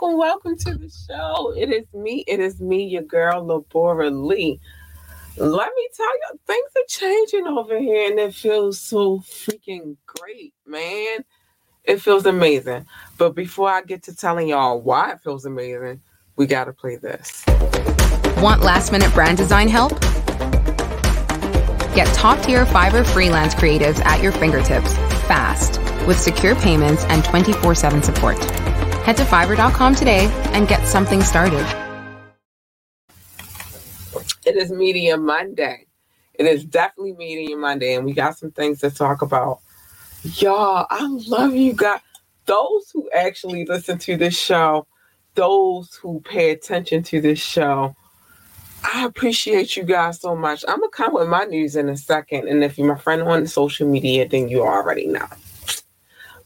Welcome, welcome to the show. It is me. It is me, your girl, Labora Lee. Let me tell you, things are changing over here, and it feels so freaking great, man. It feels amazing. But before I get to telling y'all why it feels amazing, we got to play this. Want last minute brand design help? Get top tier Fiverr freelance creatives at your fingertips fast with secure payments and 24 7 support. Head to fiverr.com today and get something started. It is Media Monday. It is definitely Media Monday, and we got some things to talk about. Y'all, I love you guys. Those who actually listen to this show, those who pay attention to this show, I appreciate you guys so much. I'm gonna come with my news in a second, and if you're my friend on social media, then you already know.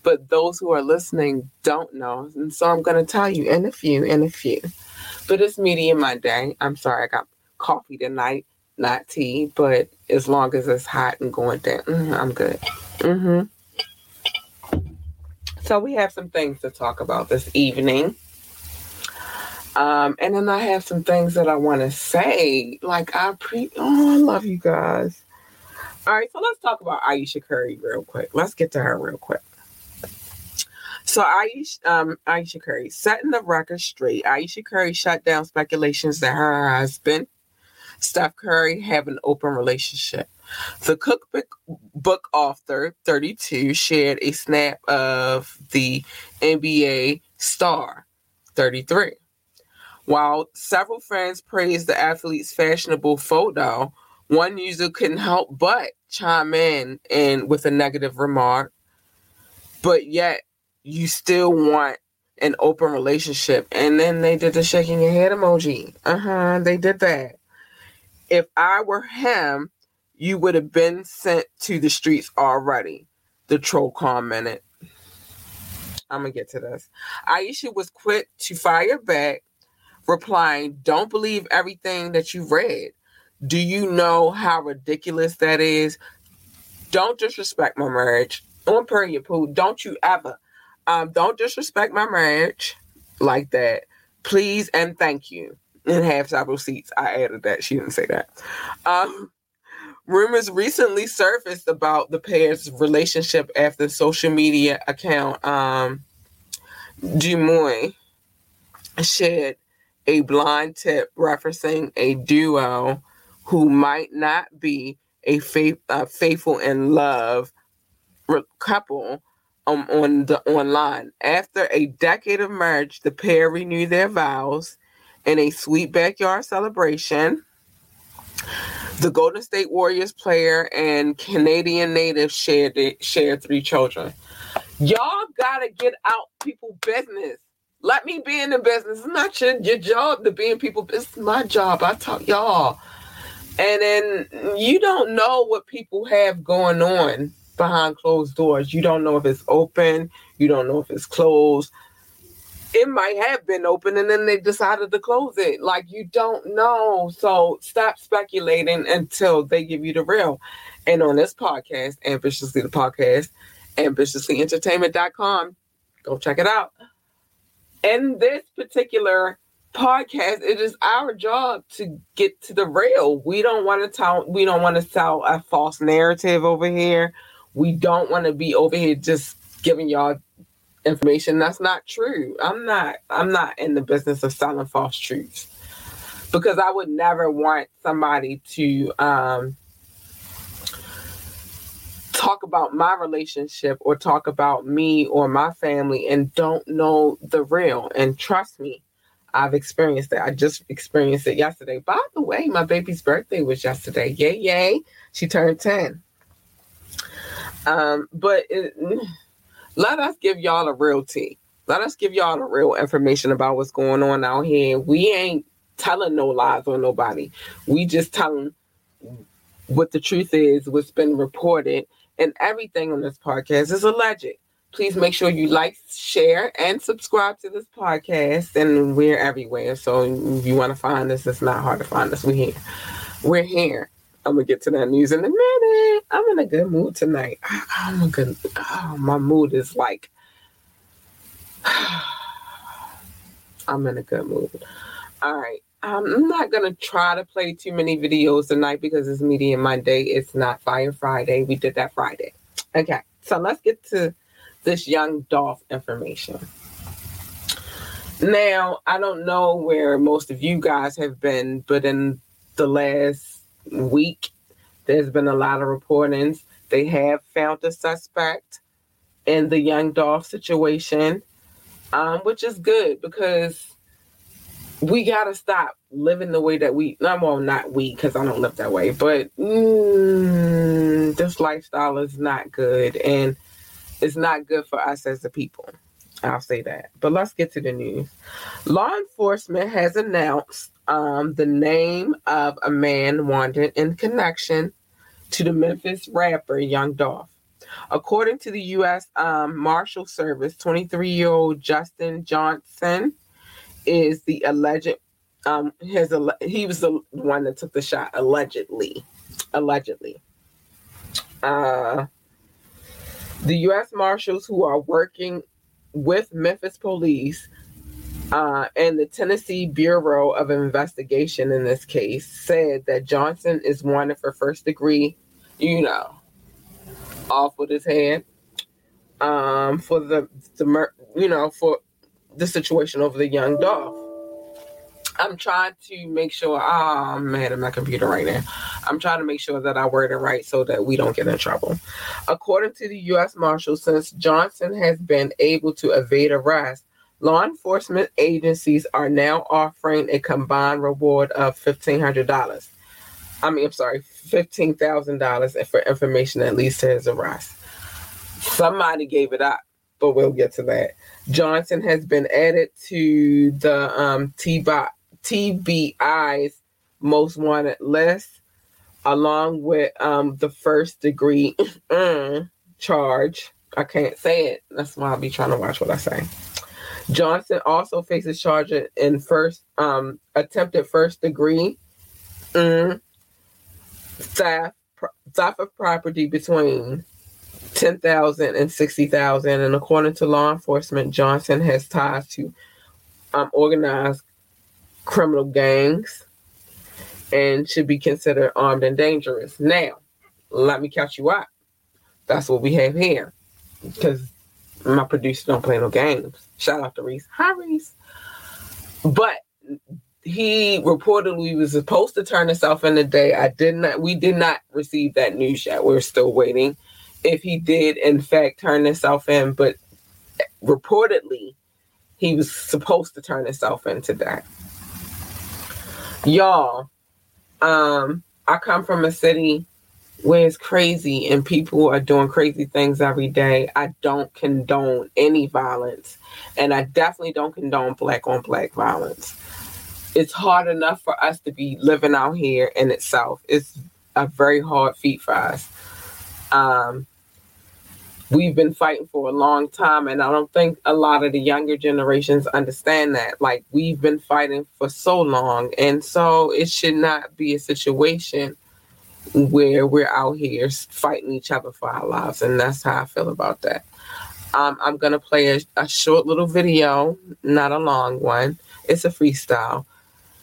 But those who are listening don't know, and so I'm gonna tell you in a few, in a few. But it's Media Monday. I'm sorry, I got coffee tonight, not tea. But as long as it's hot and going down, mm, I'm good. Mm-hmm. So we have some things to talk about this evening. Um, and then I have some things that I want to say. Like I pre oh, I love you guys. All right, so let's talk about Ayesha Curry real quick. Let's get to her real quick. So Ayesha, um, Ayesha Curry setting the record straight. Ayesha Curry shut down speculations that her husband, Steph Curry, have an open relationship. The cookbook book author, 32, shared a snap of the NBA star, 33. While several friends praised the athlete's fashionable photo, one user couldn't help but chime in and with a negative remark. But yet, you still want an open relationship. And then they did the shaking your head emoji. Uh huh. They did that. If I were him, you would have been sent to the streets already. The troll commented. I'm gonna get to this. Ayesha was quick to fire back replying, Don't believe everything that you've read. Do you know how ridiculous that is? Don't disrespect my marriage. On period, poo. Don't you ever. Um, don't disrespect my marriage like that. Please and thank you. And have several seats. I added that. She didn't say that. Um, rumors recently surfaced about the pair's relationship after social media account um, DeuxMoi shared a blind tip referencing a duo who might not be a faith, uh, faithful in love couple um, on the online. After a decade of marriage, the pair renewed their vows in a sweet backyard celebration. The Golden State Warriors player and Canadian native shared shared three children. Y'all gotta get out people business. Let me be in the business. It's not your, your job to be in people. It's my job. I talk y'all. And then you don't know what people have going on behind closed doors. You don't know if it's open. You don't know if it's closed. It might have been open and then they decided to close it. Like you don't know. So stop speculating until they give you the real. And on this podcast, Ambitiously the Podcast, ambitiouslyentertainment.com, go check it out in this particular podcast, it is our job to get to the real. We don't want to tell we don't want to sell a false narrative over here. We don't want to be over here just giving y'all information that's not true. I'm not I'm not in the business of selling false truths. Because I would never want somebody to um talk about my relationship or talk about me or my family and don't know the real. And trust me, I've experienced that. I just experienced it yesterday. By the way, my baby's birthday was yesterday. Yay, yay. She turned 10. Um, but it, let us give y'all the real tea. Let us give y'all the real information about what's going on out here. We ain't telling no lies on nobody. We just telling what the truth is, what's been reported, and everything on this podcast is alleged. Please make sure you like, share, and subscribe to this podcast. And we're everywhere. So if you want to find us, it's not hard to find us. We're here. We're here. I'm gonna get to that news in a minute. I'm in a good mood tonight. I'm a good. Oh, my mood is like I'm in a good mood. All right. I'm not gonna try to play too many videos tonight because it's Media Monday. It's not Fire Friday. We did that Friday. Okay, so let's get to this young Dolph information. Now, I don't know where most of you guys have been, but in the last week, there's been a lot of reportings. They have found a suspect in the young Dolph situation, um, which is good because we gotta stop living the way that we. No, well, not we, because I don't live that way. But mm, this lifestyle is not good, and it's not good for us as a people. I'll say that. But let's get to the news. Law enforcement has announced um, the name of a man wanted in connection to the Memphis rapper Young Dolph. According to the U.S. Um, Marshal Service, 23 year old Justin Johnson is the alleged um his he was the one that took the shot allegedly allegedly uh the US marshals who are working with Memphis police uh, and the Tennessee Bureau of Investigation in this case said that Johnson is wanted for first degree, you know, off with his head um, for the, the you know, for the situation over the young Dolph. I'm trying to make sure. Oh, I'm at my computer right now. I'm trying to make sure that I word it right so that we don't get in trouble. According to the U.S. Marshal, since Johnson has been able to evade arrest, law enforcement agencies are now offering a combined reward of $1,500. I mean, I'm sorry, $15,000 for information that leads to his arrest. Somebody gave it up, but we'll get to that. Johnson has been added to the um, TBI's most wanted list, along with um, the first degree mm, charge. I can't say it. That's why I'll be trying to watch what I say. Johnson also faces charges in first um, attempted first degree mm, theft, theft of property between 10,000 and 60,000. And according to law enforcement, Johnson has ties to um, organized criminal gangs and should be considered armed and dangerous. Now, let me catch you up. That's what we have here. Because my producer don't play no games. Shout out to Reese. Hi, Reese. But he reportedly was supposed to turn himself in today. I did not. We did not receive that news yet. We're still waiting if he did in fact turn himself in, but reportedly he was supposed to turn himself in today. Y'all, um, I come from a city where it's crazy and people are doing crazy things every day. I don't condone any violence, and I definitely don't condone black on black violence. It's hard enough for us to be living out here in itself. It's a very hard feat for us. Um, we've been fighting for a long time and i don't think a lot of the younger generations understand that. Like we've been fighting for so long and so it should not be a situation where we're out here fighting each other for our lives and that's how i feel about that. Um, i'm going to play a, a short little video not a long one. It's a freestyle.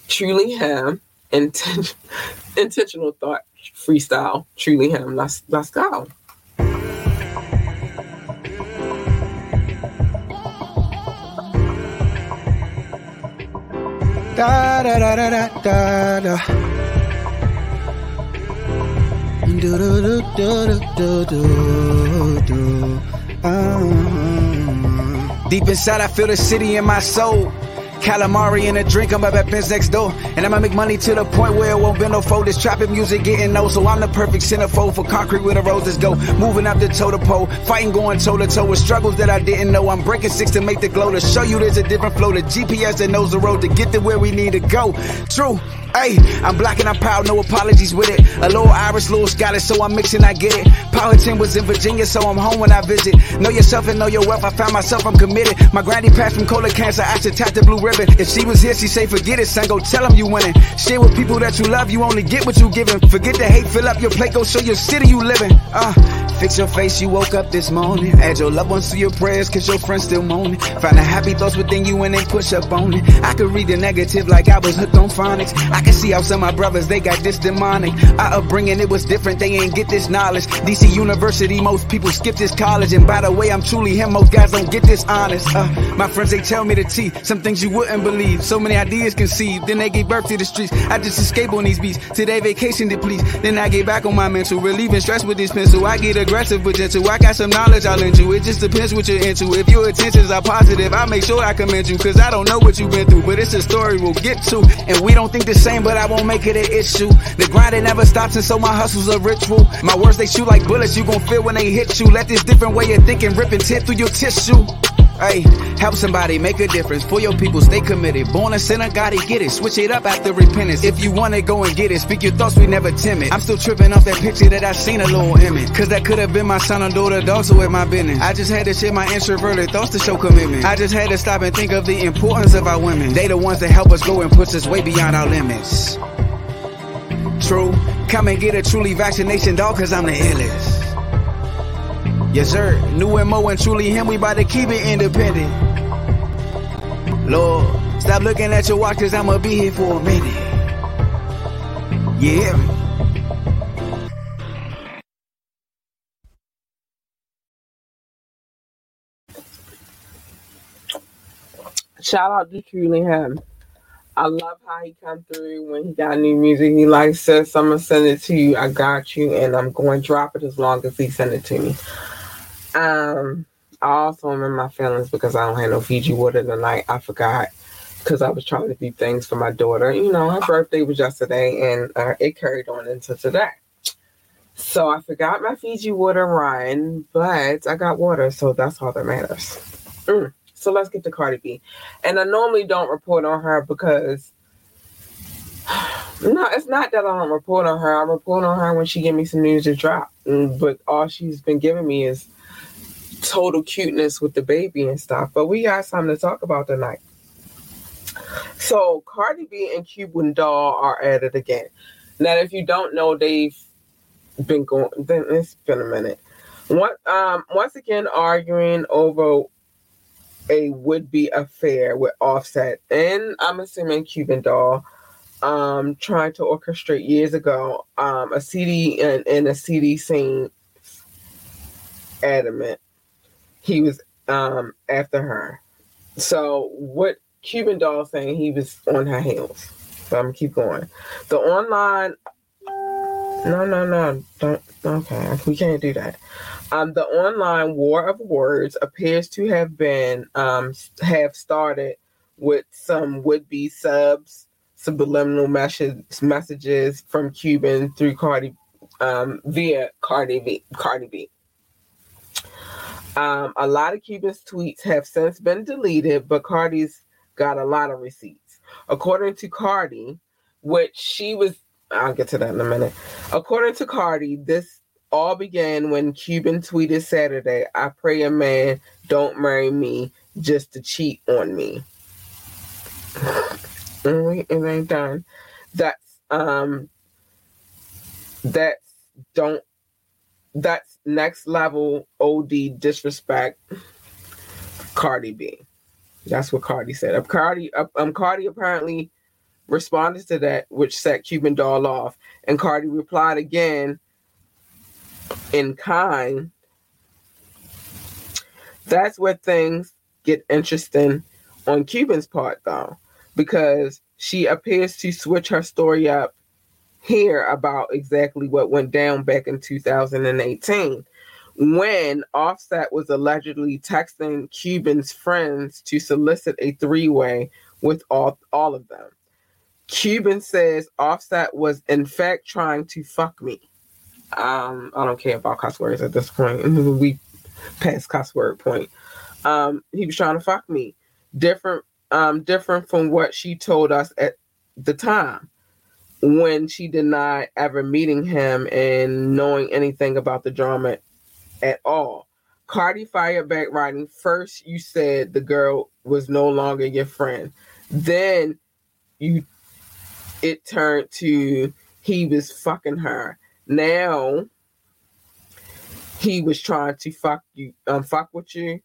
Truly him inten- intentional thought freestyle truly him. Let's let's go Da da da da da da. Do do do do do do do. Uh. Deep inside, I feel the city in my soul. Calamari in a drink, I'm up at Ben's next door. And I'ma make money to the point where it won't bend no fold. This trapping music getting no, so I'm the perfect centerfold for concrete where the roses go. Moving up the toe to pole, fighting going toe to toe with struggles that I didn't know. I'm breaking six to make the glow to show you there's a different flow. The GPS that knows the road to get to where we need to go. True. Hey, I'm black and I'm proud, no apologies with it. A little Irish, little Scottish, so I'm mixing, I get it. 10 was in Virginia, so I'm home when I visit. Know yourself and know your wealth, I found myself, I'm committed. My granny passed from colon cancer, I should tap the blue ribbon. If she was here, she'd say, forget it, son, go tell them you winning. Share with people that you love, you only get what you giving. Forget the hate, fill up your plate, go show your city you living. Uh, fix your face, you woke up this morning. Add your loved ones to your prayers, cause your friends still moaning. Find the happy thoughts within you and then push up on it. I could read the negative like I was hooked on phonics. I can see how some of my brothers, they got this demonic. Our upbringing, it was different, they ain't get this knowledge. DC University, most people skip this college. And by the way, I'm truly him, most guys don't get this honest. Uh, my friends, they tell me the T, some things you wouldn't believe. So many ideas conceived, then they gave birth to the streets. I just escape on these beats, today vacation depletes. Then I get back on my mental, relieving stress with this pencil. I get aggressive but gentle, I got some knowledge I'll lend you. It just depends what you're into. If your intentions are positive, I make sure I commend you. Cause I don't know what you've been through, but it's a story we'll get to. And we don't think the same, but I won't make it an issue. The grind it never stops, and so my hustle's a ritual. My words they shoot like bullets, you gon' feel when they hit you. Let this different way of thinking rip and tear through your tissue. Hey, help somebody make a difference for your people. Stay committed. Born a sinner, gotta get it. Switch it up after repentance. If you want it, go and get it. Speak your thoughts, we never timid. I'm still tripping off that picture that I seen a little image. Cause that could have been my son or daughter, dog, so with my business. I just had to share my introverted thoughts to show commitment. I just had to stop and think of the importance of our women. They the ones that help us go and push us way beyond our limits. True. Come and get a truly vaccination, dog, cause I'm the illest. Yes, sir. New Mo and truly him, we about to keep it independent. Lord, stop looking at your watch, cause I'ma be here for a minute. Yeah. Shout out to truly him. I love how he come through when he got new music. He like says, I'm gonna send it to you. I got you, and I'm going to drop it as long as he send it to me. Um, I also remember my feelings because I don't have no Fiji water tonight. I forgot because I was trying to do things for my daughter. You know, her birthday was yesterday, and uh, it carried on into today. So I forgot my Fiji water run, but I got water, so that's all that matters. Mm. So let's get to Cardi B. And I normally don't report on her because no, it's not that I don't report on her. I report on her when she give me some news to drop. Mm, but all she's been giving me is total cuteness with the baby and stuff. But we got something to talk about tonight. So Cardi B and Cuban Doll are at it again. Now, if you don't know, they've been going. Then it's been a minute. What? Um. Once again, arguing over a would-be affair with Offset and I'm assuming Cuban Doll. Um, trying to orchestrate years ago. Um, a CD and, and a CD scene adamant he was um after her. So what Cuban doll saying he was on her heels. But I'm gonna keep going. The online no no no don't okay we can't do that. Um the online war of words appears to have been um have started with some would be subs subliminal message, messages from Cuban through Cardi um via Cardi B Cardi B. Um, a lot of Cuban's tweets have since been deleted, but Cardi's got a lot of receipts. According to Cardi, which she was, I'll get to that in a minute. According to Cardi, this all began when Cuban tweeted Saturday, I pray a man don't marry me just to cheat on me. it ain't done. That's um that's don't that's next level OD disrespect. Cardi B. That's what Cardi said. Um, Cardi, um, Cardi apparently responded to that, which set Cuban Doll off, and Cardi replied again in kind. That's where things get interesting on Cuban's part, though, because she appears to switch her story up here about exactly what went down back in 2018 when Offset was allegedly texting Cuban's friends to solicit a three way with all, all of them. Cuban says Offset was in fact trying to fuck me. Um, I don't care about cuss words at this point. we past cuss word point. Um, he was trying to fuck me. Different, um, different from what she told us at the time. When she denied ever meeting him and knowing anything about the drama at all. Cardi fired back writing, first you said the girl was no longer your friend. Then you it turned to he was fucking her. Now he was trying to fuck you um fuck with you.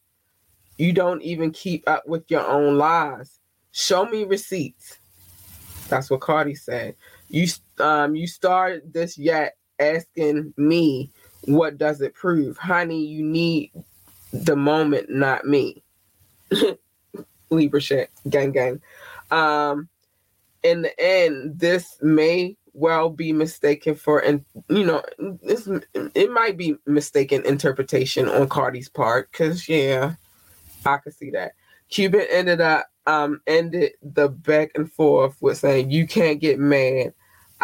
You don't even keep up with your own lies. Show me receipts. That's what Cardi said. You um you started this yet asking me what does it prove? Honey, you need the moment, not me. Libra shit. Gang gang. Um in the end, this may well be mistaken for and you know this it might be mistaken interpretation on Cardi's part because yeah I could see that Cuban ended up um ended the back and forth with saying you can't get mad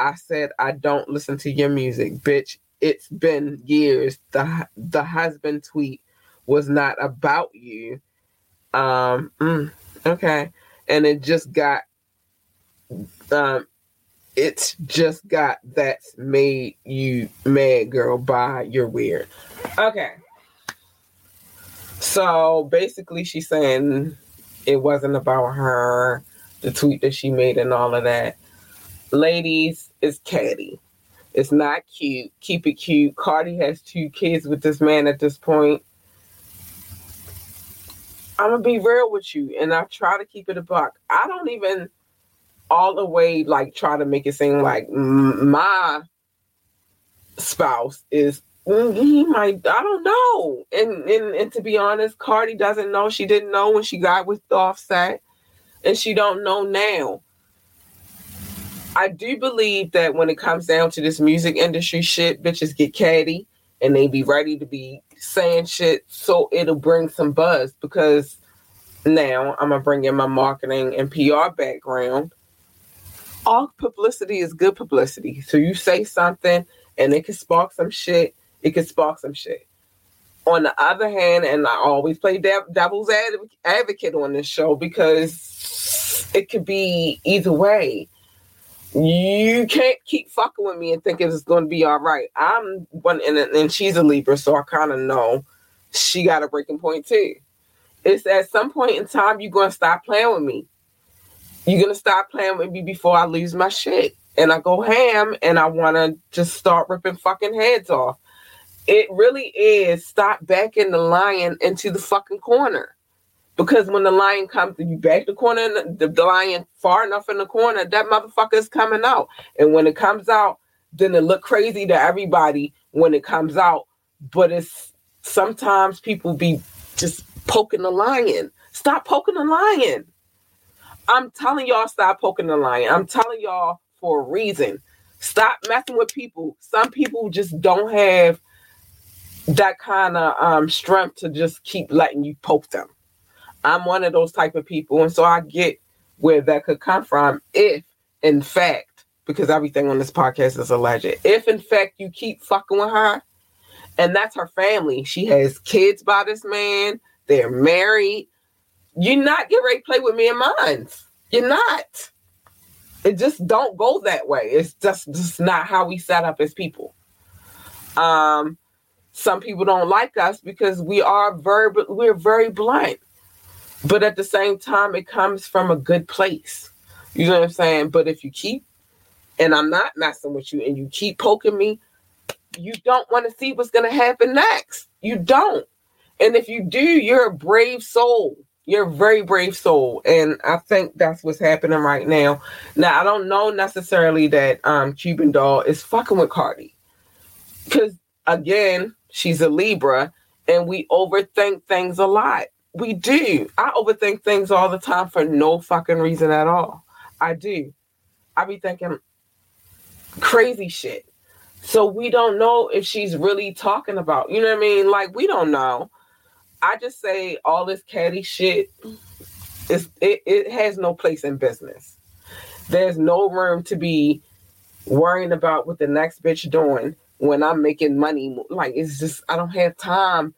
I said I don't listen to your music bitch it's been years the the husband tweet was not about you um mm, okay and it just got um it's just got that's made you mad, girl. By You're weird. Okay. So basically, she's saying it wasn't about her, the tweet that she made, and all of that. Ladies, it's catty. It's not cute. Keep it cute. Cardi has two kids with this man at this point. I'm gonna be real with you, and I try to keep it a buck. I don't even all the way like try to make it seem like my spouse is mm, he might I don't know. And, and and to be honest, Cardi doesn't know. She didn't know when she got with Offset, and she don't know now. I do believe that when it comes down to this music industry shit, bitches get catty and they be ready to be saying shit so it'll bring some buzz because now I'm gonna bring in my marketing and PR background all publicity is good publicity. So you say something and it can spark some shit, it can spark some shit. On the other hand, and I always play devil's advocate on this show because it could be either way. You can't keep fucking with me and think it's going to be all right. I'm one, and, and she's a Libra, so I kind of know she got a breaking point too. It's at some point in time you're going to stop playing with me you're gonna stop playing with me before I lose my shit. And I go ham and I wanna just start ripping fucking heads off. It really is stop backing the lion into the fucking corner. Because when the lion comes, you back the corner, the, the lion far enough in the corner, that motherfucker is coming out. And when it comes out, then it look crazy to everybody when it comes out. But it's sometimes people be just poking the lion. Stop poking the lion. I'm telling y'all, stop poking the lion. I'm telling y'all for a reason. Stop messing with people. Some people just don't have that kind of um, strength to just keep letting you poke them. I'm one of those type of people, and so I get where that could come from. If, in fact, because everything on this podcast is alleged, if in fact you keep fucking with her, and that's her family, she has kids by this man, they're married, you're not getting ready to play with me and mine. You're not. It just don't go that way. It's just just not how we set up as people. Um, some people don't like us because we are very we're very blunt. But at the same time, it comes from a good place. You know what I'm saying? But if you keep and I'm not messing with you and you keep poking me, you don't want to see what's gonna happen next. You don't. And if you do, you're a brave soul. You're a very brave soul, and I think that's what's happening right now. Now, I don't know necessarily that um, Cuban Doll is fucking with Cardi, because again, she's a Libra, and we overthink things a lot. We do. I overthink things all the time for no fucking reason at all. I do. I be thinking crazy shit. So we don't know if she's really talking about, you know what I mean? Like we don't know. I just say all this catty shit is it, it has no place in business. There's no room to be worrying about what the next bitch doing when I'm making money. Like it's just I don't have time.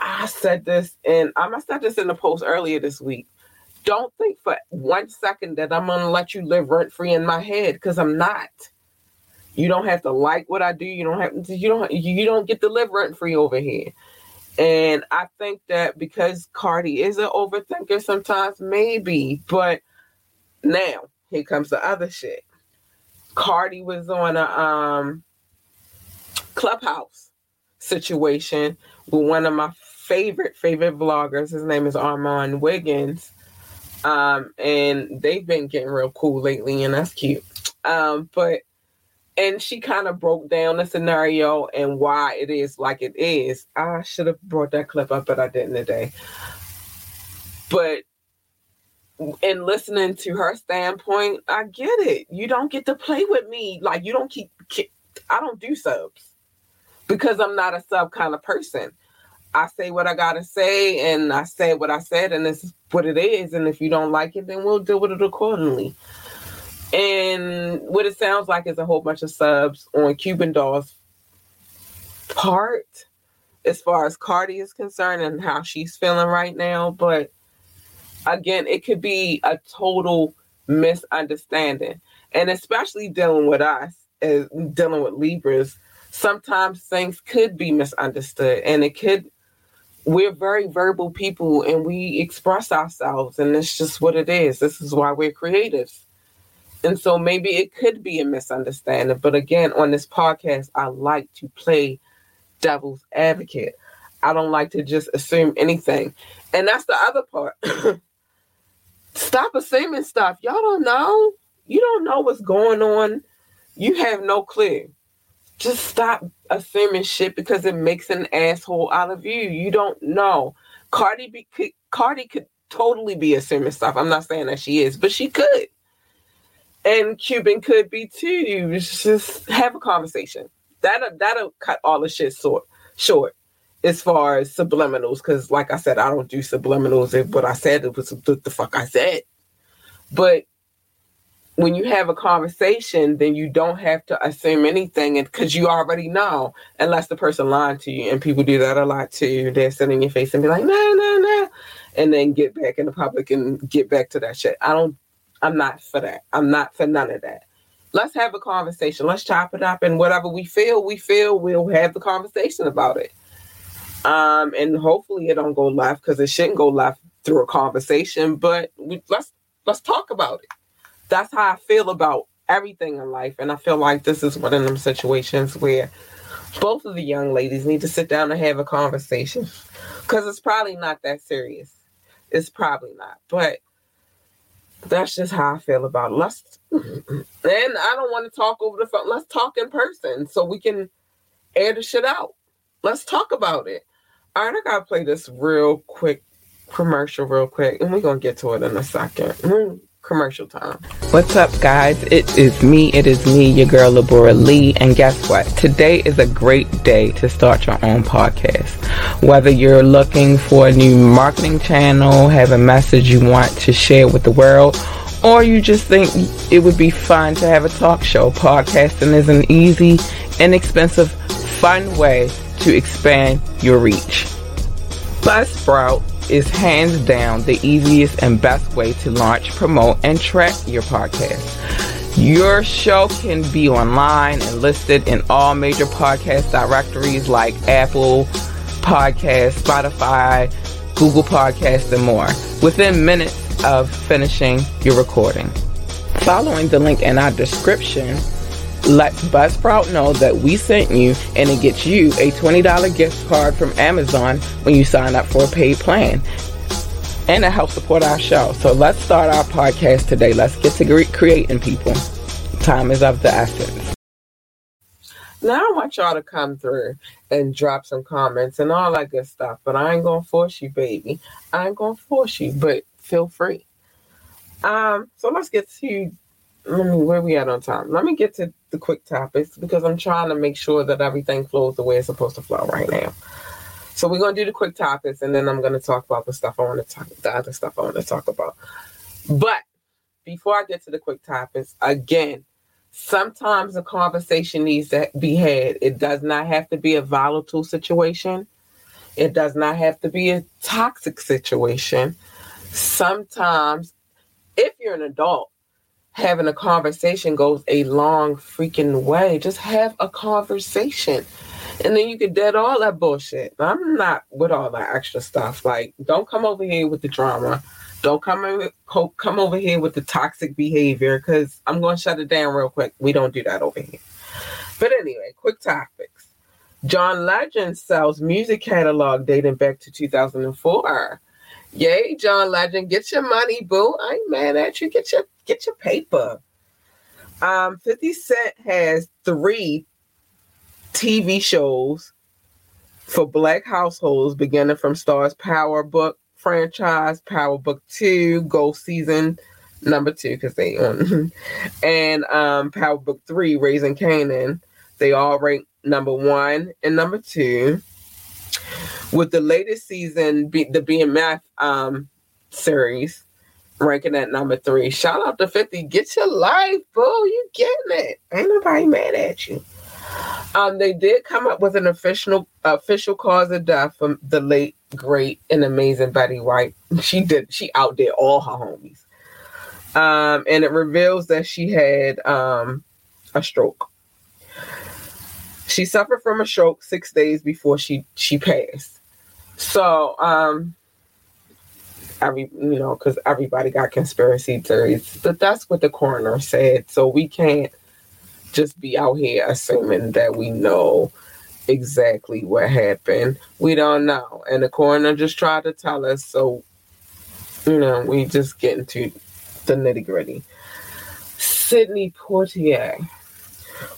I said this and I said this in the post earlier this week. don't think for one second that I'm gonna let you live rent free in my head because I'm not. You don't have to like what I do. You don't have to, you don't you don't get to live rent free over here. And I think that because Cardi is an overthinker sometimes, maybe, but now here comes the other shit. Cardi was on a um clubhouse situation with one of my favorite favorite vloggers. His name is Armon Wiggins. Um, and they've been getting real cool lately, and that's cute. Um, but and she kind of broke down the scenario and why it is like it is. I should have brought that clip up, but I didn't today. But in listening to her standpoint, I get it. You don't get to play with me. Like you don't keep, keep I don't do subs because I'm not a sub kind of person. I say what I gotta say and I say what I said and is what it is. And if you don't like it, then we'll deal with it accordingly. And what it sounds like is a whole bunch of subs on Cuban Doll's part as far as Cardi is concerned and how she's feeling right now. But again, it could be a total misunderstanding. And especially dealing with us, as dealing with Libras, sometimes things could be misunderstood and it could we're very verbal people and we express ourselves and it's just what it is. This is why we're creatives. And so maybe it could be a misunderstanding. But again, on this podcast, I like to play devil's advocate. I don't like to just assume anything. And that's the other part. Stop assuming stuff. Y'all don't know. You don't know what's going on. You have no clue. Just stop assuming shit because it makes an asshole out of you. You don't know. Cardi B could, Cardi could totally be assuming stuff. I'm not saying that she is, but she could and Cuban could be too. You Just have a conversation. That'll that'll cut all the shit short short as far as subliminals. Because like I said, I don't do subliminals. If what I said it was the, the fuck I said. But when you have a conversation, then you don't have to assume anything, because you already know, unless the person lied to you, and people do that a lot too. They're sit in your face and be like, "No, no, no," and then get back in the public and get back to that shit. I don't I'm not for that. I'm not for none of that. Let's have a conversation. Let's chop it up, and whatever we feel, we feel. We'll have the conversation about it. Um, and hopefully it don't go left because it shouldn't go left through a conversation. But we, let's let's talk about it. That's how I feel about everything in life, and I feel like this is one of them situations where both of the young ladies need to sit down and have a conversation because it's probably not that serious. It's probably not, but that's just how I feel about. Let's and I don't want to talk over the phone. Let's talk in person so we can air the shit out. Let's talk about it. All right, I gotta play this real quick commercial real quick, and we're gonna get to it in a second. Mm, commercial time. What's up, guys? It is me. It is me, your girl Labora Lee. And guess what? Today is a great day to start your own podcast. Whether you're looking for a new marketing channel, have a message you want to share with the world, or you just think it would be fun to have a talk show, podcasting is an easy, inexpensive, fun way to expand your reach. Buzzsprout is hands down the easiest and best way to launch, promote, and track your podcast. Your show can be online and listed in all major podcast directories like Apple Podcast, Spotify, Google Podcast, and more within minutes of finishing your recording. Following the link in our description, let Buzzsprout know that we sent you and it gets you a $20 gift card from Amazon when you sign up for a paid plan. And it helps support our show. So let's start our podcast today. Let's get to creating people. Time is of the essence. Now I want y'all to come through and drop some comments and all that good stuff. But I ain't gonna force you, baby. I ain't gonna force you, but feel free. Um, so let's get to let me where we at on time. Let me get to the quick topics because I'm trying to make sure that everything flows the way it's supposed to flow right now. So we're gonna do the quick topics and then I'm gonna talk about the stuff I want to talk the other stuff I want to talk about. But before I get to the quick topics, again, sometimes a conversation needs to be had. It does not have to be a volatile situation. It does not have to be a toxic situation sometimes, if you're an adult, having a conversation goes a long freaking way. Just have a conversation. And then you can dead all that bullshit. I'm not with all that extra stuff. Like, don't come over here with the drama. Don't come in, come over here with the toxic behavior because I'm going to shut it down real quick. We don't do that over here. But anyway, quick topics. John Legend sells music catalog dating back to 2004. Yay, John Legend, get your money, boo. I ain't mad at you. Get your get your paper. Um, 50 Cent has three TV shows for black households, beginning from Starz's Power Book franchise, Power Book Two, Ghost Season number two, because they on, and um, Power Book Three, Raising Kanan. They all rank number one and number two. With the latest season, the BMF um, series ranking at number three. Shout out to 50. Get your life, boo. You getting it. Ain't nobody mad at you. Um, they did come up with an official official cause of death from the late, great, and amazing Betty White. She did she outdid all her homies. Um, and it reveals that she had um, a stroke. She suffered from a stroke six days before she she passed. So um, every you know because everybody got conspiracy theories, but that's what the coroner said. So we can't just be out here assuming that we know exactly what happened. We don't know. And the coroner just tried to tell us. So, you know, we just get into the nitty gritty. Sidney Poitier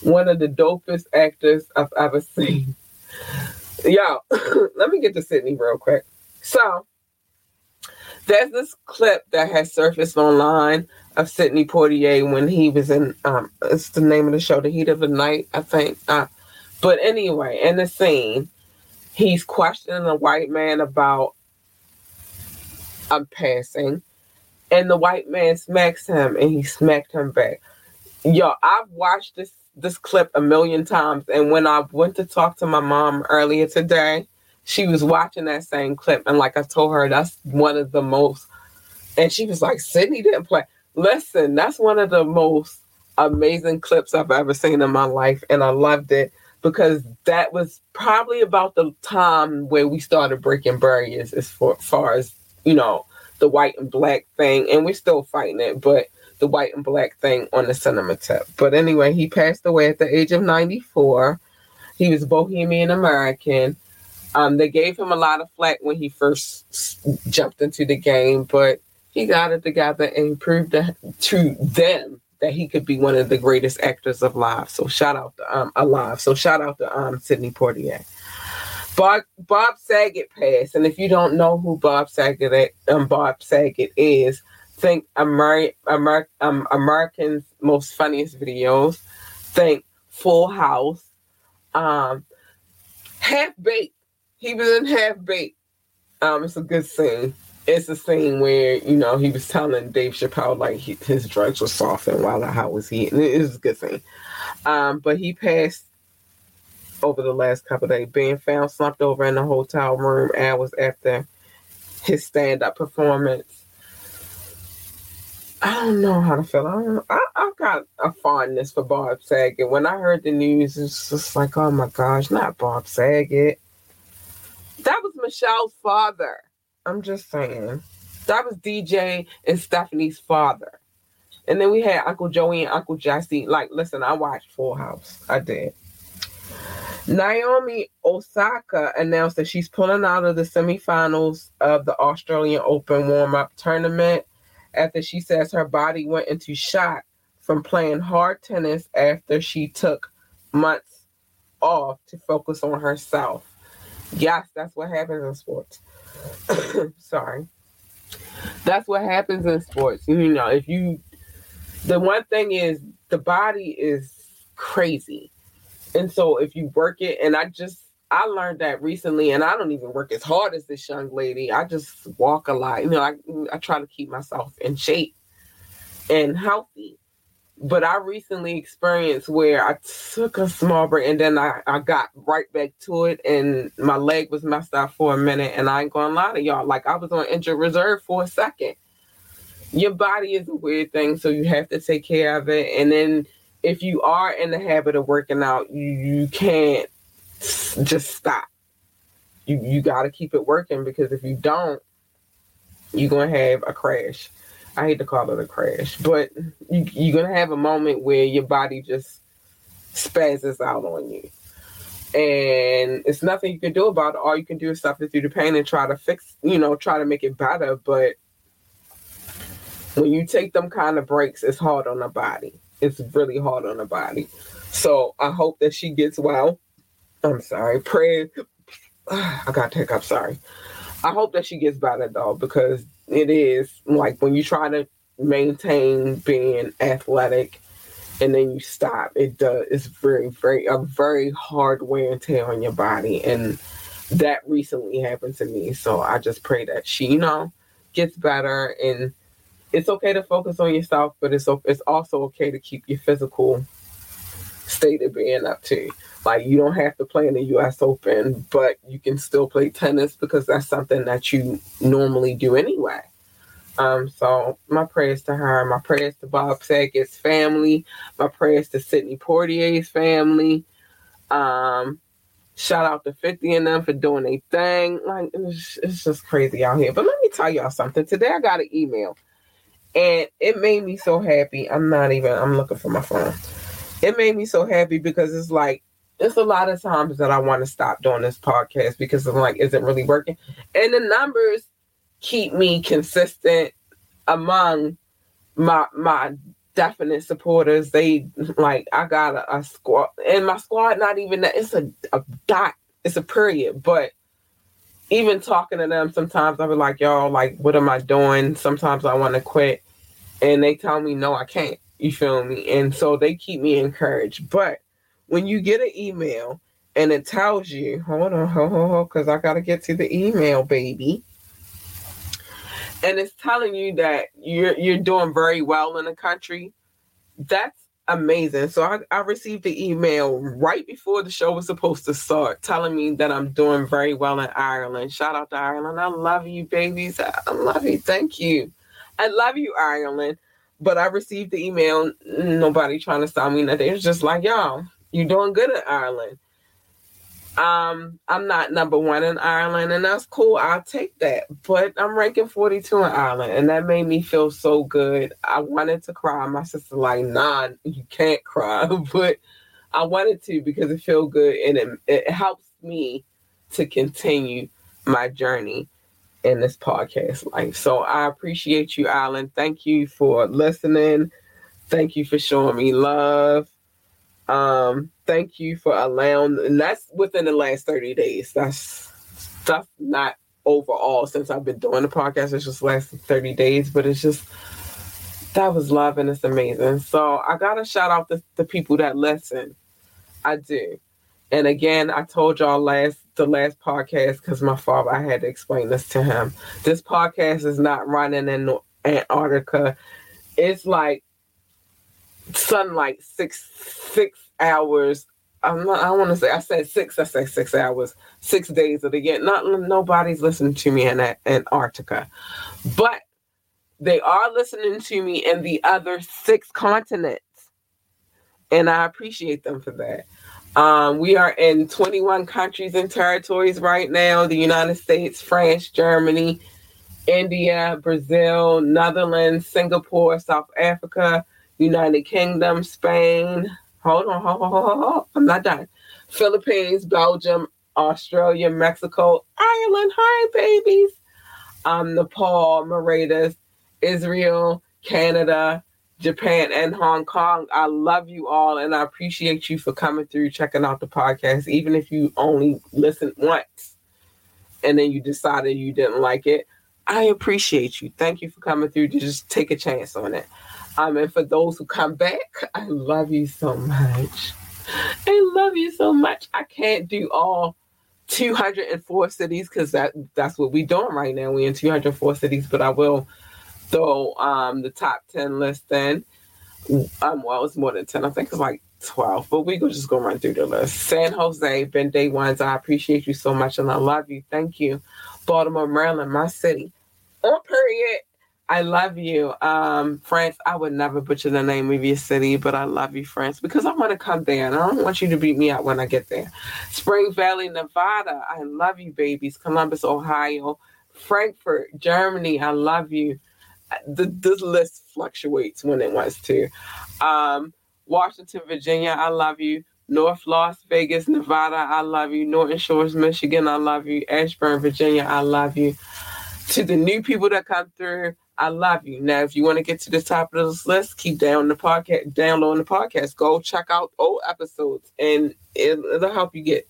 one of the dopest actors I've ever seen. Yo, let me get to Sidney real quick. So, there's this clip that has surfaced online of Sidney Poitier when he was in um it's the name of the show, The Heat of the Night, I think. Uh, but anyway, in the scene, he's questioning a white man about a passing, and the white man smacks him and he smacked him back. Yo, I've watched this this clip a million times, and when I went to talk to my mom earlier today, she was watching that same clip, and like I told her, that's one of the most. And she was like, "Sidney didn't play." Listen, that's one of the most amazing clips I've ever seen in my life, and I loved it because that was probably about the time where we started breaking barriers as far as you know the white and black thing, and we're still fighting it, but the white and black thing on the cinema tip. But anyway, he passed away at the age of 94. He was Bahamian American. Um, they gave him a lot of flack when he first jumped into the game, but he got it together and proved to, them that he could be one of the greatest actors of live. So shout out to um alive. So shout out to um Sidney Poitier. Bob Bob Saget passed, and if you don't know who Bob Saget um Bob Saget is, think Ameri- Amer- um, American's most funniest videos. Think Full House. Um, Half Baked. He was in Half Baked. Um, it's a good scene it's a scene where you know he was telling Dave Chappelle like he, his drugs were soft and while how was he? And it was a good thing. Um, but he passed over the last couple of days, being found slumped over in a hotel room hours after his stand-up performance. I don't know how to feel. I, I, I got a fondness for Bob Saget. When I heard the news, it's just like, oh my gosh, not Bob Saget. That was Michelle's father. I'm just saying. That was DJ and Stephanie's father. And then we had Uncle Joey and Uncle Jesse. Like, listen, I watched Full House. I did. Naomi Osaka announced that she's pulling out of the semifinals of the Australian Open warm up tournament after she says her body went into shock from playing hard tennis after she took months off to focus on herself. Yes, that's what happens in sports. sorry. That's what happens in sports. You know, if you, the one thing is the body is crazy. And so if you work it, and I just, I learned that recently, and I don't even work as hard as this young lady. I just walk a lot. You know, I, I try to keep myself in shape and healthy. But I recently experienced where I took a small break and then I, I got right back to it and my leg was messed up for a minute and I ain't gonna lie to y'all, like I was on injured reserve for a second. Your body is a weird thing, so you have to take care of it. And then if you are in the habit of working out, you, you can't just stop. You you gotta keep it working because if you don't, you're gonna have a crash. I hate to call it a crash, but you, you're gonna have a moment where your body just spazzes out on you, and it's nothing you can do about it. All you can do is suffer through the pain and try to fix, you know, try to make it better. But when you take them kind of breaks, it's hard on the body. It's really hard on the body. So I hope that she gets well. I'm sorry. Pray. I got to take up. Sorry. I hope that she gets better though, because it is like when you try to maintain being athletic and then you stop, it does it's very, very a very hard wear and tear on your body. And that recently happened to me. So I just pray that she, you know, gets better and it's okay to focus on yourself, but it's it's also okay to keep your physical state of being up to. Like you don't have to play in the US Open, but you can still play tennis because that's something that you normally do anyway. Um, so my prayers to her, my prayers to Bob Saget's family, my prayers to Sidney Poitier's family. Um, shout out to 50 and them for doing a thing. Like it's, it's just crazy out here. But let me tell y'all something. Today I got an email and it made me so happy. I'm not even I'm looking for my phone. It made me so happy because it's like it's a lot of times that I want to stop doing this podcast because I'm like, is it really working? And the numbers keep me consistent among my my definite supporters. They like I got a, a squad, and my squad not even that. It's a, a dot. It's a period, but even talking to them, sometimes I be like, y'all, like, what am I doing? Sometimes I want to quit. And they tell me, no, I can't. You feel me? And so they keep me encouraged. But when you get an email and it tells you, hold on, hold on, because I got to get to the email, baby. And it's telling you that you're you're doing very well in the country. That's amazing. So I, I received the email right before the show was supposed to start telling me that I'm doing very well in Ireland. Shout out to Ireland. I love you, babies. I love you. Thank you. I love you, Ireland. But I received the email, nobody trying to stop me nothing. It's just like, y'all, you're doing good in Ireland. Um, I'm not number one in Ireland, and that's cool. I'll take that. But I'm ranking 42 in Ireland, and that made me feel so good. I wanted to cry. My sister like, nah, you can't cry, but I wanted to because it felt good, and it, it helps me to continue my journey in this podcast life. So I appreciate you, Ireland. Thank you for listening. Thank you for showing me love. Um, thank you for allowing, and that's within the last 30 days. That's stuff not overall since I've been doing the podcast. It's just lasted 30 days, but it's just that was love and it's amazing. So I gotta shout out the, the people that listen. I do. And again, I told y'all last the last podcast because my father I had to explain this to him. This podcast is not running in Antarctica. It's like sunlight six six hours. I'm not, I want to say I said six. I say six hours, six days of the year. Not nobody's listening to me in Antarctica, but they are listening to me in the other six continents, and I appreciate them for that. Um, we are in 21 countries and territories right now: the United States, France, Germany, India, Brazil, Netherlands, Singapore, South Africa, United Kingdom, Spain. Hold on, hold on, hold on. I'm not done. Philippines, Belgium, Australia, Mexico, Ireland. Hi, babies. Um, Nepal, Mauritius, Israel, Canada, Japan, and Hong Kong. I love you all, and I appreciate you for coming through, checking out the podcast, even if you only listened once and then you decided you didn't like it. I appreciate you. Thank you for coming through to just take a chance on it. Um, and for those who come back, I love you so much. I love you so much. I can't do all 204 cities because that that's what we're doing right now. We're in 204 cities, but I will throw um, the top 10 list then, Um, well, it's more than 10. I think it's like 12, but we go just go run through the list. San Jose, Ben Day Ones, I appreciate you so much and I love you. Thank you. Baltimore, Maryland, my city. On period. I love you. Um, France, I would never butcher the name of your city, but I love you, France, because I want to come there and I don't want you to beat me out when I get there. Spring Valley, Nevada, I love you, babies. Columbus, Ohio. Frankfurt, Germany, I love you. The, this list fluctuates when it wants to. Um, Washington, Virginia, I love you. North Las Vegas, Nevada, I love you. Norton Shores, Michigan, I love you. Ashburn, Virginia, I love you. To the new people that come through, I love you. Now, if you want to get to the top of this list, keep down the podcast, downloading the podcast. Go check out old episodes, and it, it'll help you get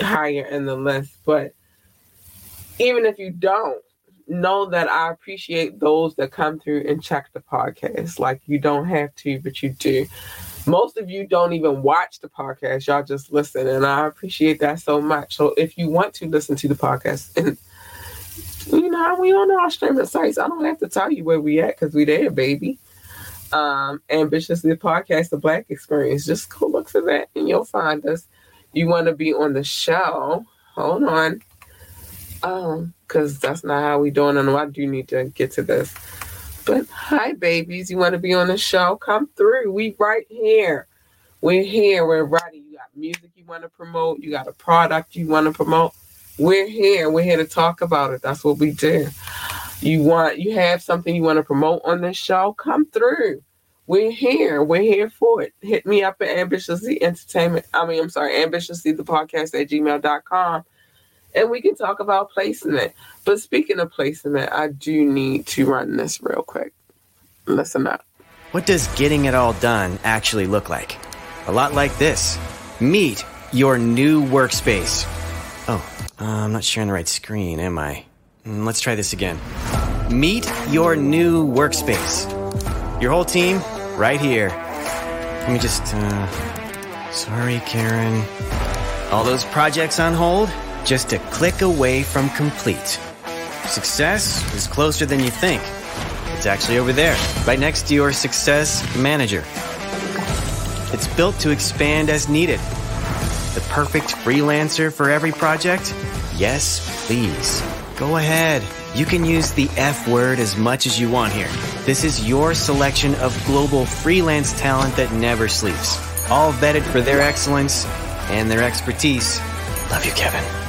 higher in the list. But even if you don't, know that I appreciate those that come through and check the podcast. Like you don't have to, but you do. Most of you don't even watch the podcast, y'all just listen, and I appreciate that so much. So if you want to listen to the podcast and you know, we on our streaming sites. I don't have to tell you where we at because we there, baby. Um, ambitiously podcast, the Black Experience. Just go look for that and you'll find us. You want to be on the show? Hold on, um, because that's not how we doing. And I do need to get to this. But hi, babies. You want to be on the show? Come through. We right here. We're here. We're ready. You got music you want to promote. You got a product you want to promote we're here. We're here to talk about it. That's what we do. You want you have something you want to promote on this show? Come through. We're here. We're here for it. Hit me up at ambitiously entertainment. I mean, I'm sorry, ambitiously the podcast at gmail.com. And we can talk about placing it. But speaking of placing it, I do need to run this real quick. Listen up. What does getting it all done actually look like? A lot like this. Meet your new workspace. Oh, uh, I'm not sharing the right screen, am I? Mm, let's try this again. Meet your new workspace. Your whole team, right here. Let me just, uh, sorry, Karen. All those projects on hold, just a click away from complete. Success is closer than you think. It's actually over there, right next to your success manager. It's built to expand as needed. The perfect freelancer for every project? Yes, please. Go ahead. You can use the F word as much as you want here. This is your selection of global freelance talent that never sleeps. All vetted for their excellence and their expertise. Love you, Kevin.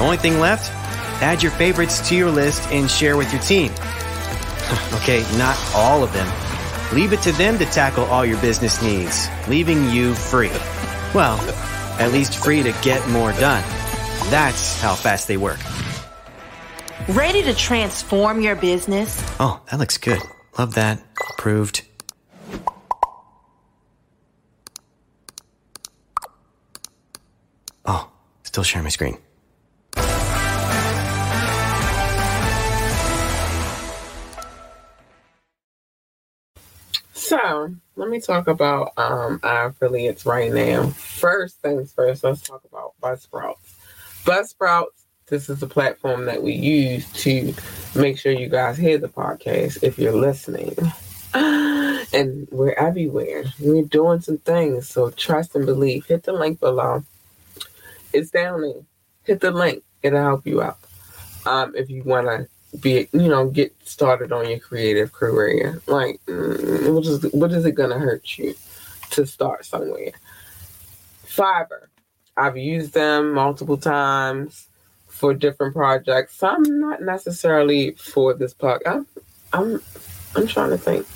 Only thing left? Add your favorites to your list and share with your team. okay, not all of them. Leave it to them to tackle all your business needs, leaving you free. Well, at least free to get more done. That's how fast they work. Ready to transform your business? Oh, that looks good. Love that. Approved. Oh, still sharing my screen. So let me talk about um, our affiliates right now. First things first, let's talk about Buzzsprouts. Buzzsprouts, this is the platform that we use to make sure you guys hear the podcast if you're listening. And we're everywhere. We're doing some things. So trust and believe. Hit the link below. It's down there. Hit the link. It'll help you out. Um, if you want to be, you know, get started on your creative career. Like, mm, what is, what is it to hurt you to start somewhere? Fiverr. I've used them multiple times for different projects. Some not necessarily for this plug. I'm, I'm, I'm trying to think.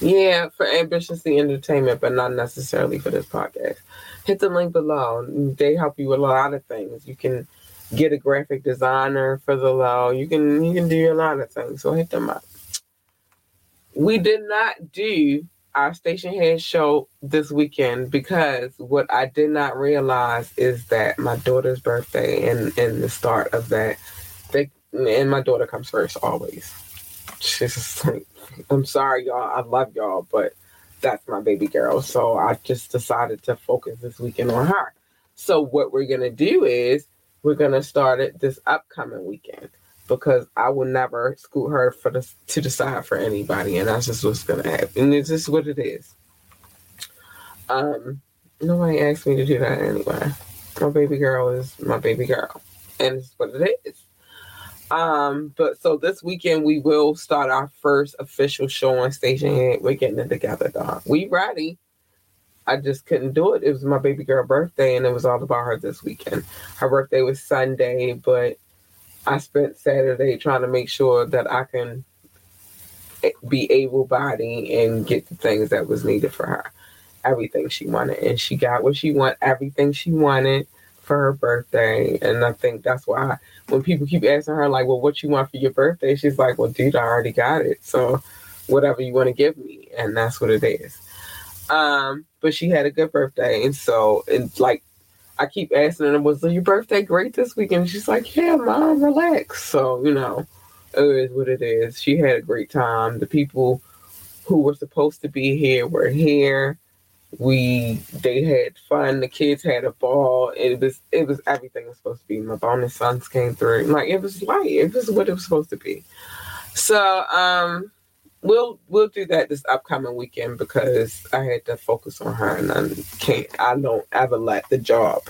Yeah, for Ambitiously Entertainment, but not necessarily for this podcast. Hit the link below. They help you with a lot of things. You can get a graphic designer for the low. You can you can do a lot of things. So hit them up. We did not do our Stationhead show this weekend because what I did not realize is that my daughter's birthday and and the start of that, they and my daughter comes first always. She's like, I'm sorry, y'all. I love y'all, but that's my baby girl. So I just decided to focus this weekend on her. So what we're gonna do is we're gonna start it this upcoming weekend. because I will never scoot her for the to the side for anybody, and that's just what's gonna happen. And it's just what it is. Um, nobody asked me to do that anyway. My baby girl is my baby girl, and it's what it is. Um, but so this weekend we will start our first official show on Stationhead. We're getting it together, dog. We ready. I just couldn't do it. It was my baby girl birthday, and it was all about her this weekend. Her birthday was Sunday, but I spent Saturday trying to make sure that I can be able bodied and get the things that was needed for her. Everything she wanted. And she got what she wanted, everything she wanted for her birthday. And I think that's why when people keep asking her, like, well, what you want for your birthday? She's like, well, dude, I already got it. So whatever you want to give me. And that's what it is. Um, but she had a good birthday. And so, it's like, I keep asking her, was your birthday great this weekend? She's like, yeah, mom, relax. So, you know, it is what it is. She had a great time. The people who were supposed to be here were here. We they had fun. The kids had a ball. It was it was everything was supposed to be. My bonus sons came through. Like it was light. It was what it was supposed to be. So um we'll we'll do that this upcoming weekend because I had to focus on her and I can't I don't ever let the job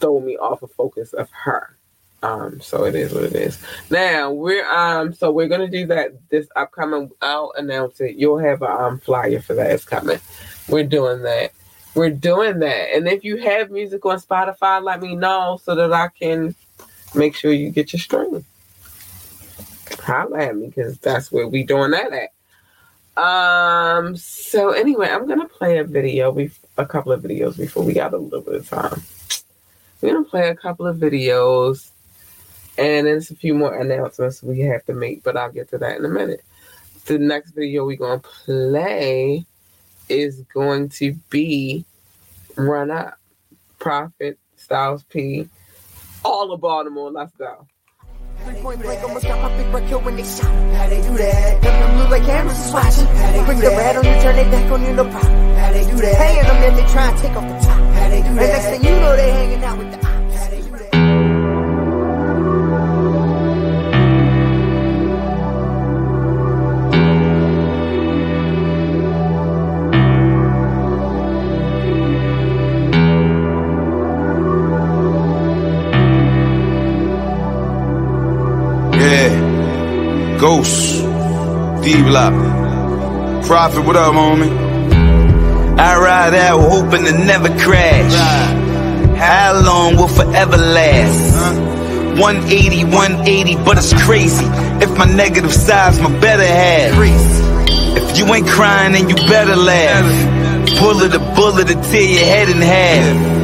throw me off of focus of her. Um, so it is what it is. Now we're um so we're gonna do that this upcoming I'll announce it. You'll have a um flyer for that. It's coming. We're doing that. We're doing that. And if you have music on Spotify, let me know so that I can make sure you get your stream. Holla at me because that's where we doing that at. Um so anyway, I'm gonna play a video, we a couple of videos before we got a little bit of time. We're gonna play a couple of videos and there's a few more announcements we have to make, but I'll get to that in a minute. The next video we're to play is going to be Run Up, Prophet, Styles P, all of Baltimore. Let's go. Point blank, almost got my big kill when they shot. How they do that? Them blue like cameras is watching. How they Bring the red on you, turn it back on you, no problem. How they do that? Hanging them, then they try and take off the top. How they do that? And next thing you know, they hanging out with the Prophet, what up, homie? I ride out hoping to never crash. How long will forever last? 180, 180, but it's crazy. If my negative side's my better half. If you ain't crying, then you better laugh. Pull it a bullet to tear your head in half.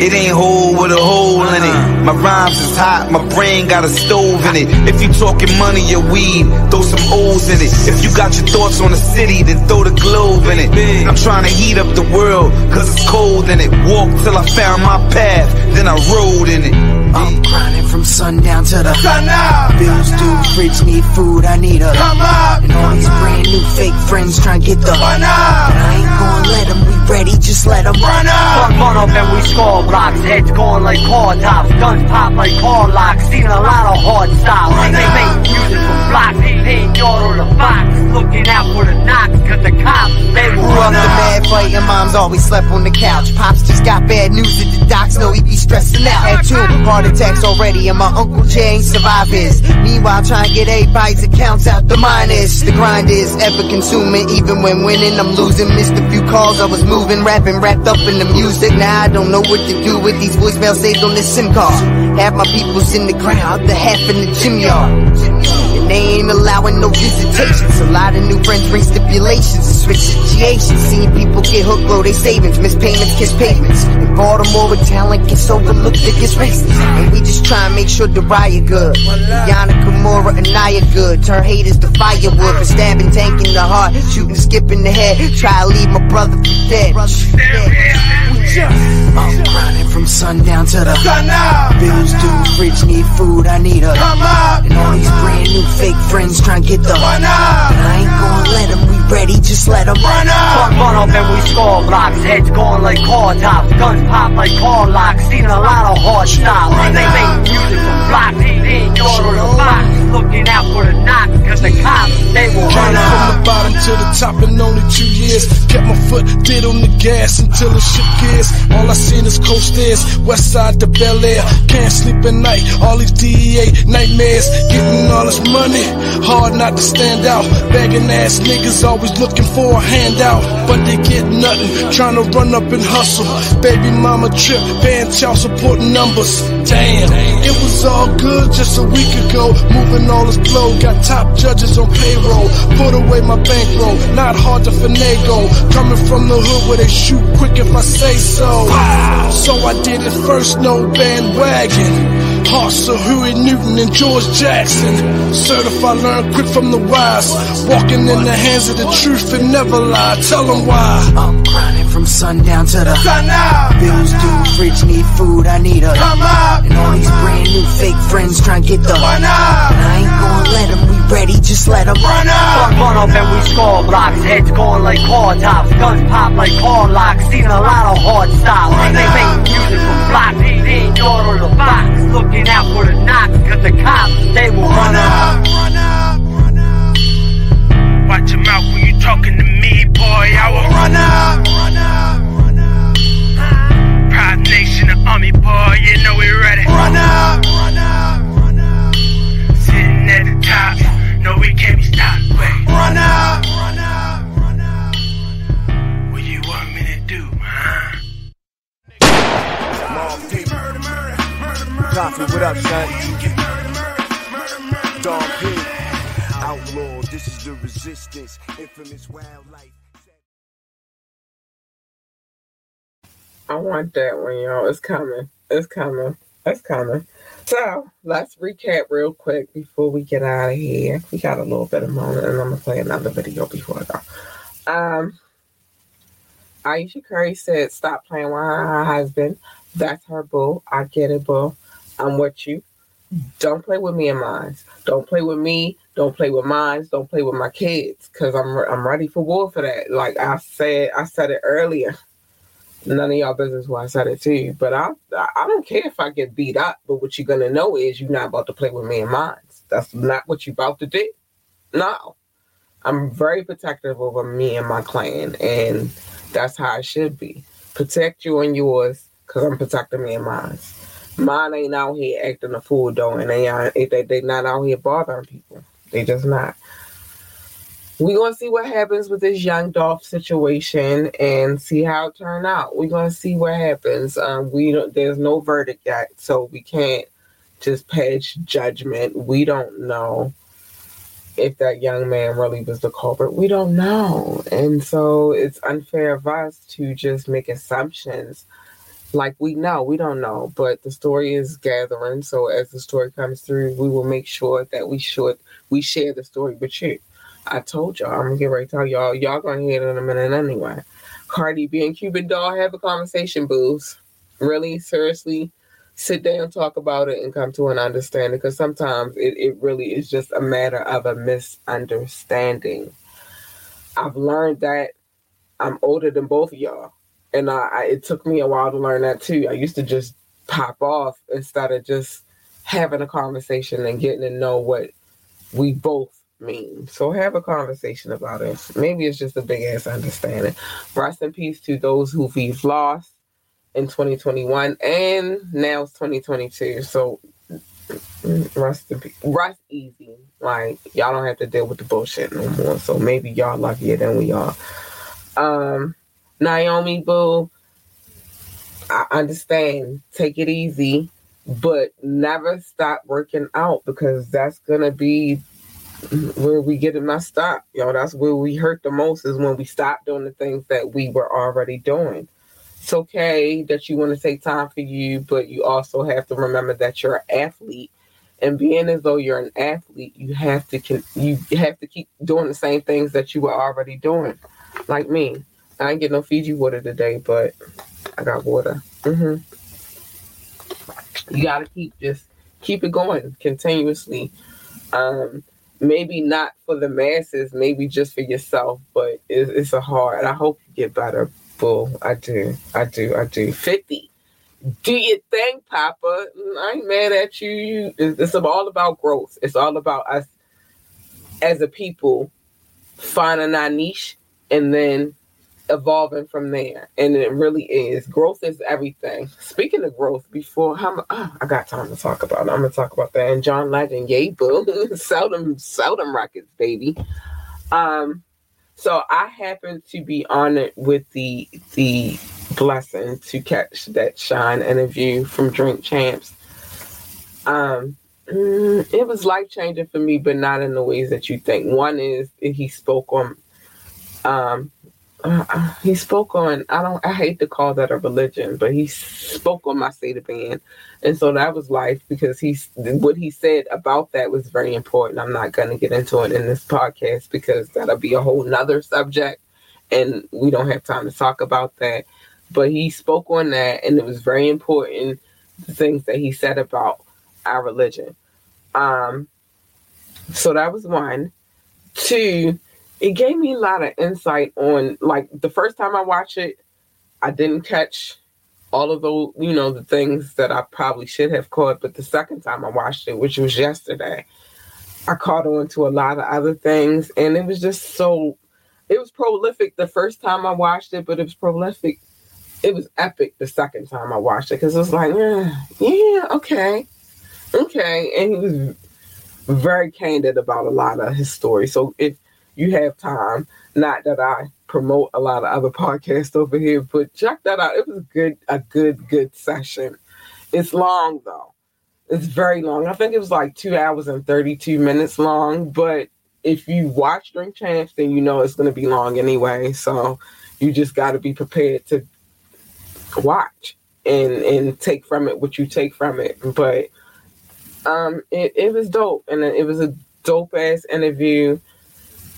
It ain't whole with a hole in it. My rhymes is hot, my brain got a stove in it. If you talking money or weed, throw some O's in it. If you got your thoughts on the city, then throw the globe in it. I'm trying to heat up the world, cause it's cold in it. Walk till I found my path, then I rode in it. I'm grinding from sundown to the sun up. Bills due, fridge need food, I need a come up. And all these brand new fake friends trying to get the fun up. But I ain't gonna let them, we ready, just let them run up. Fuck Run up and we score blocks, heads going like car tops, guns pop like car locks, seen a lot of hard stops. They make music for blocks, paying yard on the box, looking out for the knocks, cause the cops, they will Grew run up the up. mad fighting, moms always slept on the couch. Pops just got bad news at the docs, know he be stressing out. Had two heart attacks already, and my Uncle Jay ain't survive his. Meanwhile, trying to get everybody's accounts out the minus. The grind is ever consuming, even when winning, I'm losing. Missed a few calls, I was moving, rapping, wrapped up in the music. Now I don't know what to do with these voicemails saved on this SIM card. Half my people's in the crowd, the half in the gym yard. They ain't allowing no visitations. A lot of new friends bring stipulations and switch situations. Seeing people get hooked, blow their savings, miss payments, kiss pavements. In Baltimore, with talent gets overlooked, it gets racist. And we just try and make sure the riot good. Yana Kimura and Naya good. Turn haters to firewood for stabbing, tank in the heart, shooting, skipping the head. Try to leave my brother for dead. I'm grinding from sundown to the sundown. Bills due, fridge need food, I need a come up. And all these brand new fake friends trying to get the run up. And I ain't gonna let them, we ready, just let them run up. Fuck run up and we score blocks, heads going like car tops, guns pop like car locks. Seen a lot of hard styles, they make music from block TV, you're on the box, looking out for the knock, cause the cops, they will run up. From the bottom to the top in only two years, kept my foot dead on the gas until the shit gears. All I seen is coast stairs, west side to Bel Air. Can't sleep at night, all these DEA nightmares. Getting all this money, hard not to stand out. Begging ass niggas always looking for a handout, but they get nothing. Trying to run up and hustle. Baby mama trip, paying child support numbers. Damn, it was all good just a week ago. Moving all this blow, got top judges on payroll. Put away my bankroll, not hard to finagle. Coming from the hood where they shoot quick if I say so. So I did it first, no bandwagon. Hearts of Huey Newton and George Jackson. Certified, learn quick from the wise. Walking in the hands of the truth and never lie. Tell them why. I'm grinding from sundown to the sun out. Bills due, fridge need food, I need a come out. And all these brand new fake friends trying to get the run out. And I ain't gonna let them, we ready, just let them run out. Run up and we score blocks, heads going like car tops, guns pop like car locks. Seen a lot of hard stops. They make music from blocks, they ain't your or the box. Looking out for the knocks, cause the cops, they will run, run up. Run up, run up. Watch your mouth when you talking to me, boy. I will run up, run up, run up. Pride Nation, the army, boy. You know we ready. Run up, run up, top, no, we can't be stopped. Wait. Run up, run up, run up. What you want me to do, huh? Prophet, what up, son? Dog P. Outlaw, this is the resistance. Infamous wildlife. I want that one, y'all. It's coming. It's coming. It's coming. So let's recap real quick before we get out of here. We got a little bit of moment, and I'm gonna play another video before I go. Um, Ayesha Curry said, "Stop playing with her husband. That's her boo. I get it, boo. I'm with you. Don't play with me and mine. Don't play with me. Don't play with mine. Don't play with my kids. Cause I'm I'm ready for war for that. Like I said, I said it earlier. None of y'all business why I said it to you. But I I don't care if I get beat up. But what you're gonna know is you're not about to play with me and mine. That's not what you're about to do. No. I'm very protective over me and my clan, and that's how I should be. Protect you and yours, cause I'm protecting me and mine. Mine ain't out here acting a fool though, and they they they not out here bothering people. They just not. We gonna see what happens with this young Dolph situation and see how it turn out. We gonna see what happens. Um, we don't. There's no verdict yet, so we can't just pass judgment. We don't know if that young man really was the culprit. We don't know, and so it's unfair of us to just make assumptions like we know we don't know but the story is gathering so as the story comes through we will make sure that we should we share the story with you i told y'all i'm gonna get ready to tell y'all y'all gonna hear it in a minute anyway. Cardi b and cuban doll have a conversation booze really seriously sit down talk about it and come to an understanding because sometimes it, it really is just a matter of a misunderstanding. I've learned that i'm older than both of y'all and I, I, it took me a while to learn that too. I used to just pop off instead of just having a conversation and getting to know what we both mean. So have a conversation about it. Maybe it's just a big ass understanding. Rest in peace to those who we've lost in 2021 and now it's 2022. So rest in peace. Rest easy. Like y'all don't have to deal with the bullshit no more. So maybe y'all luckier than we are. Um Naomi Boo, I understand. Take it easy, but never stop working out because that's gonna be where we get it up. You know, that's where we hurt the most is when we stop doing the things that we were already doing. It's okay that you want to take time for you, but you also have to remember that you're an athlete. And being as though you're an athlete, you have to you have to keep doing the same things that you were already doing, like me. I ain't get no Fiji water today, but I got water. Mm-hmm. You gotta keep just keep it going continuously. Um, maybe not for the masses, maybe just for yourself, but it's, it's a hard. I hope you get better, Bull. I do, I do, I do. Fifty. Do your thing, Papa. I ain't mad at you. it's all about growth. It's all about us as a people finding our niche and then evolving from there. And it really is. Growth is everything. Speaking of growth, before how oh, I got time to talk about it. I'm gonna talk about that. And John Legend, yay boo. seldom seldom rockets, baby. Um so I happened to be honored with the the blessing to catch that Shyne interview from Drink Champs. Um mm, it was life changing for me, but not in the ways that you think. One is he spoke on um uh, he spoke on I don't I hate to call that a religion, but he spoke on my state of being, and so that was life because he's what he said about that was very important. I'm not going to get into it in this podcast because that'll be a whole nother subject, and we don't have time to talk about that. But he spoke on that, and it was very important the things that he said about our religion. Um, so that was one. Two it gave me a lot of insight on like the first time I watched it, I didn't catch all of those, you know, the things that I probably should have caught. But the second time I watched it, which was yesterday, I caught on to a lot of other things. And it was just so, it was prolific the first time I watched it, but it was prolific. It was epic the second time I watched it because it was like, yeah, yeah, okay, okay. And he was very candid about a lot of his story. So if you have time. Not that I promote a lot of other podcasts over here, but check that out. It was good, a good, good session. It's long though. It's very long. I think it was like two hours and 32 minutes long, but if you watch Drink Champs, then you know it's going to be long anyway. So you just got to be prepared to watch and and take from it what you take from it. But um, it, it was dope, and it was a dope ass interview.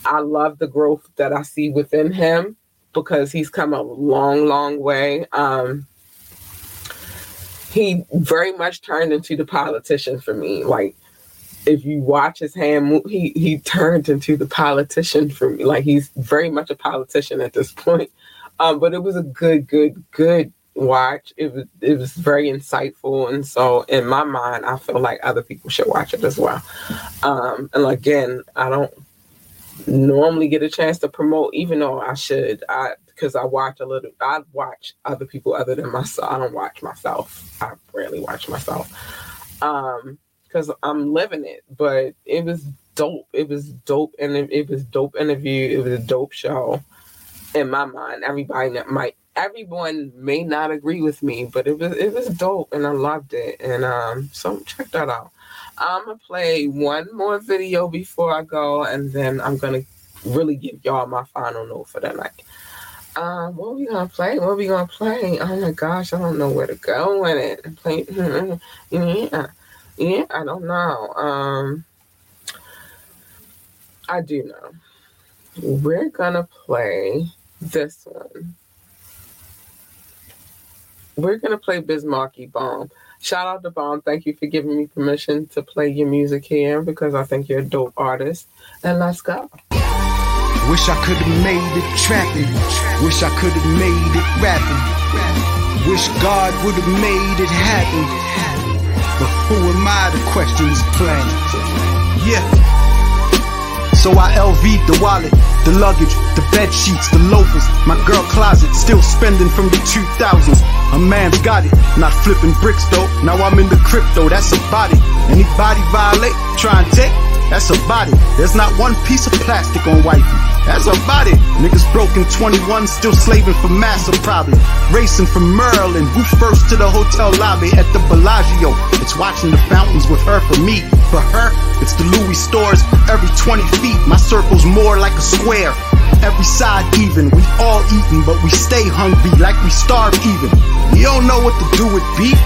I love the growth that I see within him because he's come a long, long way. Um, he very much turned into the politician for me. Like, if you watch his hand move, he he turned into the politician for me. Like, he's very much a politician at this point. Um, but it was a good, good, good watch. It was it was very insightful, and so in my mind, I feel like other people should watch it as well. Um, and again, I don't normally get a chance to promote, even though I should. I because I watch a little. I watch other people other than myself. I don't watch myself. I rarely watch myself. Um, because I'm living it. But it was dope. It was dope, and it, it was dope interview. It was a dope show. In my mind, everybody might everyone may not agree with me, but it was it was dope, and I loved it. And um, so check that out. I'm gonna play one more video before I go, and then I'm gonna really give y'all my final note for the night. Um, what are we gonna play? What are we gonna play? Oh my gosh, I don't know where to go with it. Play, yeah, yeah, I don't know. Um, I do know. We're gonna play this one. We're gonna play Biz Markie Bomb. Shout out to Bomb. Thank you for giving me permission to play your music here because I think you're a dope artist. And let's go. Wish I could have made it trapping. Wish I could have made it rapping. Wish God would have made it happen. But who am I to question his plan? Yeah. So I LV'd the wallet, the luggage, the bed sheets, the loafers, my girl closet, still spending from the 2000s. A man's got it, not flipping bricks though. Now I'm in the crypto, that's a body. Anybody violate, try and take, that's a body. There's not one piece of plastic on wifey. That's a body. Niggas broken 21, still slaving for massa probably. Racing from Merlin, who first to the hotel lobby at the Bellagio. It's watching the fountains with her for me. For her, it's the Louis stores every 20 feet. My circle's more like a square every side even. We all eating, but we stay hungry like we starve even. You don't know what to do with beef.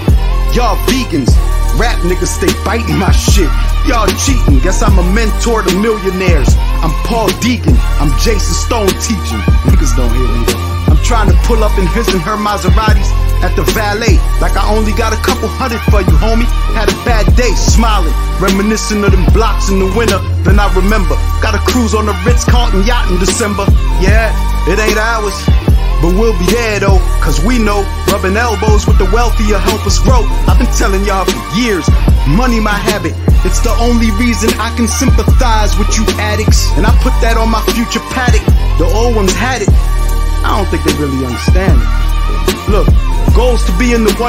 Y'all vegans, rap niggas stay biting my shit. Y'all cheating, guess I'm a mentor to millionaires. I'm Paul Deacon, I'm Jason Stone teaching. Niggas don't hear me. I'm trying to pull up in his and her Maseratis at the valet. Like I only got a couple hundred for you, homie. Had a bad day, smiling, reminiscing of them blocks in the winter. Then I remember, got a cruise on the Ritz Carlton yacht in December. Yeah, it ain't ours. But we'll be there though, cause we know rubbing elbows with the wealthier help us grow. I've been telling y'all for years, Money my habit. It's the only reason I can sympathize with you addicts. And I put that on my future paddock. The old ones had it. I don't think they really understand it. Look, goals to be in the 1%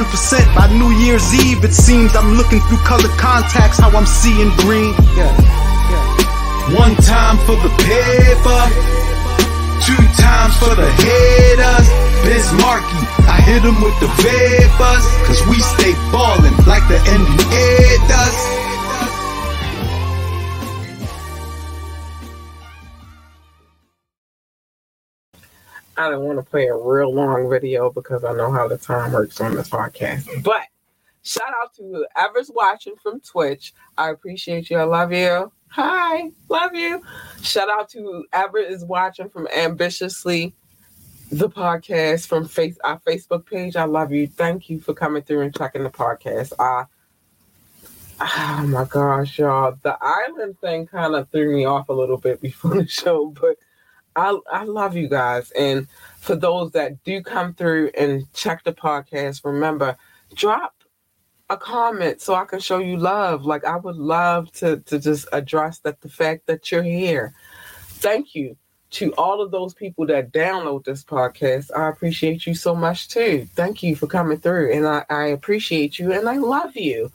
by New Year's Eve. It seems I'm looking through colored contacts, how I'm seeing green. Yeah, yeah. One time for the paper, two times for the haters. Biz Markie, I hit them with the vapors, cause we stay ballin' like the NBA does. I didn't want to play a real long video because I know how the time works on this podcast. But shout out to whoever's watching from Twitch. I appreciate you. I love you. Hi, love you. Shout out to whoever is watching from Ambitiously, the podcast from face our Facebook page. I love you. Thank you for coming through and checking the podcast. I oh my gosh, y'all. The Ireland thing kind of threw me off a little bit before the show, but I I love you guys. And for those that do come through and check the podcast, remember, drop a comment so I can show you love. Like I would love to to just address that the fact that you're here. Thank you to all of those people that download this podcast. I appreciate you so much too. Thank you for coming through. And I, I appreciate you and I love you.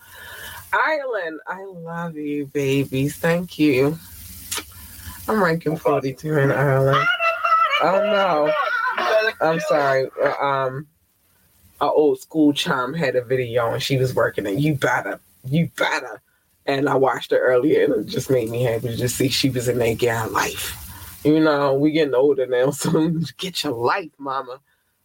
Ireland, I love you, babies. Thank you. I'm ranking 42 in Ireland. Oh no. I'm sorry. Um, our old school chum had a video and she was working and you better, you better. And I watched her earlier and it just made me happy to just see she was in that gay life. You know, we getting older now, so get your life, mama.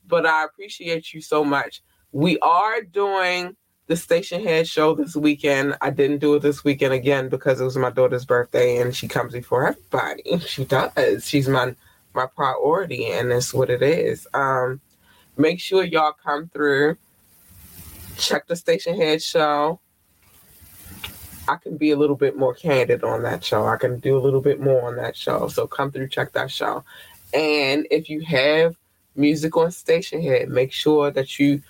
But I appreciate you so much. We are doing the Stationhead show this weekend. I didn't do it this weekend again because it was my daughter's birthday and she comes before everybody. She does. She's my my priority and that's what it is. Um make sure y'all come through. Check the Stationhead show. I can be a little bit more candid on that show. I can do a little bit more on that show. So come through, check that show. And if you have music on Stationhead, make sure that you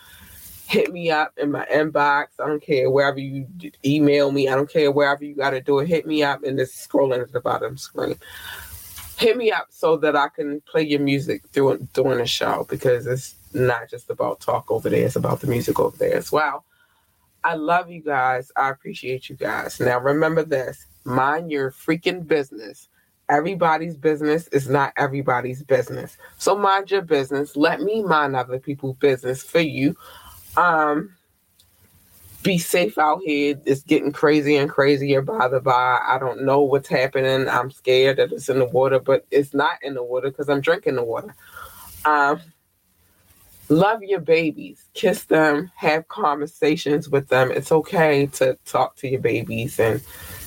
hit me up in my inbox. I don't care wherever you email me. I don't care wherever you got to do it. Hit me up and it's scrolling at the bottom screen. Hit me up so that I can play your music through during the show because it's not just about talk over there. It's about the music over there as well. I love you guys. I appreciate you guys. Now remember this: mind your freaking business. Everybody's business is not everybody's business. So mind your business. Let me mind other people's business for you. Um, be safe out here. It's getting crazier and crazier by the by. I don't know what's happening. I'm scared that it's in the water, but it's not in the water because I'm drinking the water. Um, love your babies, kiss them, have conversations with them. It's okay to talk to your babies and,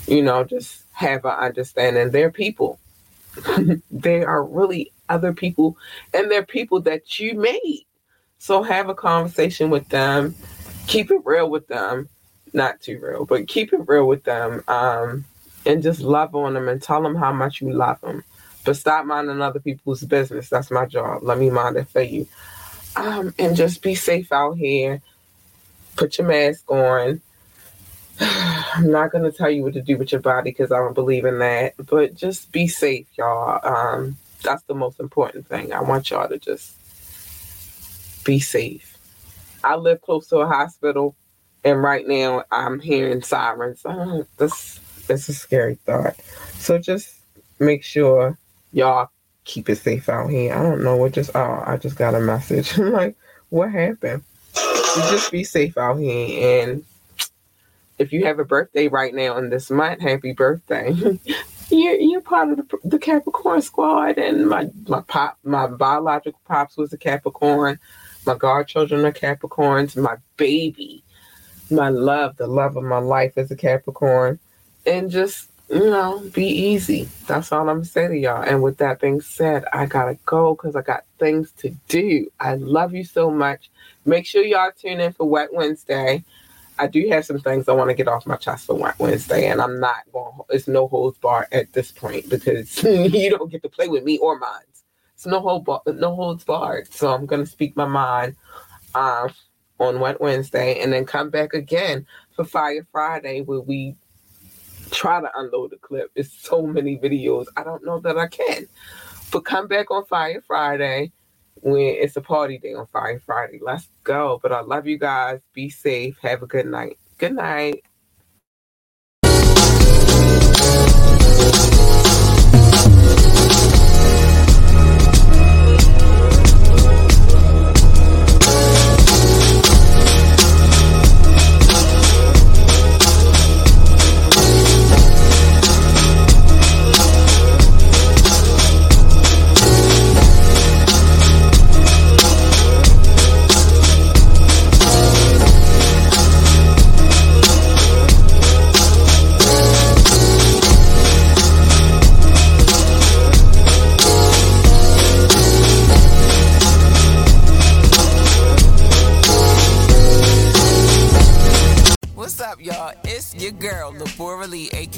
you know, just have an understanding. They're people. they are really other people, and they're people that you made. So have a conversation with them. Keep it real with them. Not too real, but keep it real with them. Um, and just love on them and tell them how much you love them. But stop minding other people's business. That's my job. Let me mind it for you. Um, and just be safe out here. Put your mask on. I'm not gonna tell you what to do with your body because I don't believe in that. But just be safe, y'all. Um, that's the most important thing. I want y'all to just be safe. I live close to a hospital, and right now I'm hearing sirens. Oh, this this is a scary thought. So just make sure y'all keep it safe out here. I don't know what just oh I just got a message. I'm like, what happened? Just be safe out here and if you have a birthday right now in this month, happy birthday. you're you're part of the, the Capricorn squad and my my pop my biological pops was a Capricorn. My godchildren are Capricorns. My baby, my love, the love of my life is a Capricorn. And just you know, be easy. That's all I'm gonna say to y'all. And with that being said, I gotta go because I got things to do. I love you so much. Make sure y'all tune in for Wet Wednesday. I do have some things I want to get off my chest for Wet Wednesday, and I'm not going. It's no holds bar at this point because you don't get to play with me or mine. It's no hold bar, no holds barred. So I'm gonna speak my mind um, on Wet Wednesday, and then come back again for Fire Friday where we try to unload the clip. It's so many videos. I don't know that I can. But come back on Fire Friday when it's a party day on Fire Friday. Let's go. But I love you guys. Be safe. Have a good night. Good night.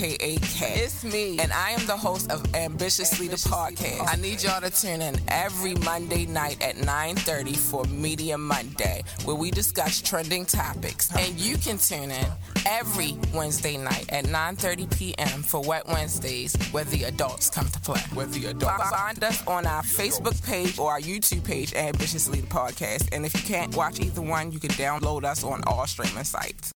Aka. It's me, and I am the host of Ambitiously the Podcast. I need y'all to tune in every Monday night at 9:30 for Media Monday, where we discuss trending topics. And you can tune in every Wednesday night at 9:30 p.m. for Wet Wednesdays, where the adults come to play. Where the adults find us on our Facebook page or our YouTube page, Ambitiously the Podcast. And if you can't watch either one, you can download us on all streaming sites.